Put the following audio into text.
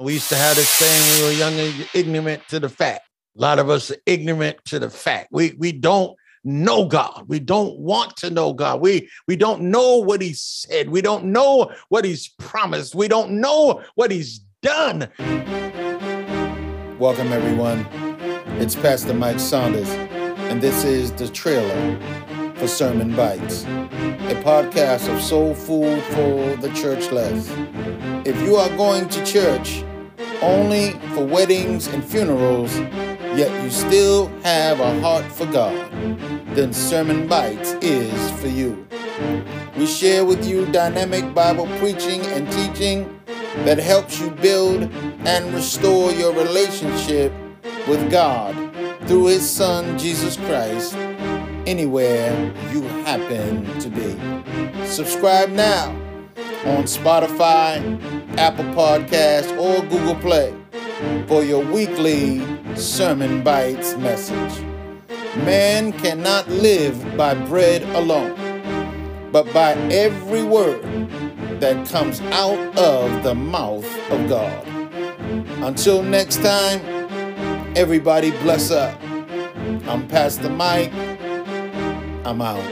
We used to have this saying when we were young, and ignorant to the fact. A lot of us are ignorant to the fact. We we don't know God. We don't want to know God. We we don't know what he said. We don't know what he's promised. We don't know what he's done. Welcome everyone. It's Pastor Mike Saunders, and this is the trailer for Sermon Bites, a podcast of soul food for the churchless. If you are going to church only for weddings and funerals, yet you still have a heart for God, then Sermon Bites is for you. We share with you dynamic Bible preaching and teaching that helps you build and restore your relationship with God through His Son, Jesus Christ, anywhere you happen to be. Subscribe now on Spotify, Apple Podcasts, or Google Play for your weekly Sermon Bites message. Man cannot live by bread alone, but by every word that comes out of the mouth of God. Until next time, everybody bless up. I'm Pastor Mike. I'm out.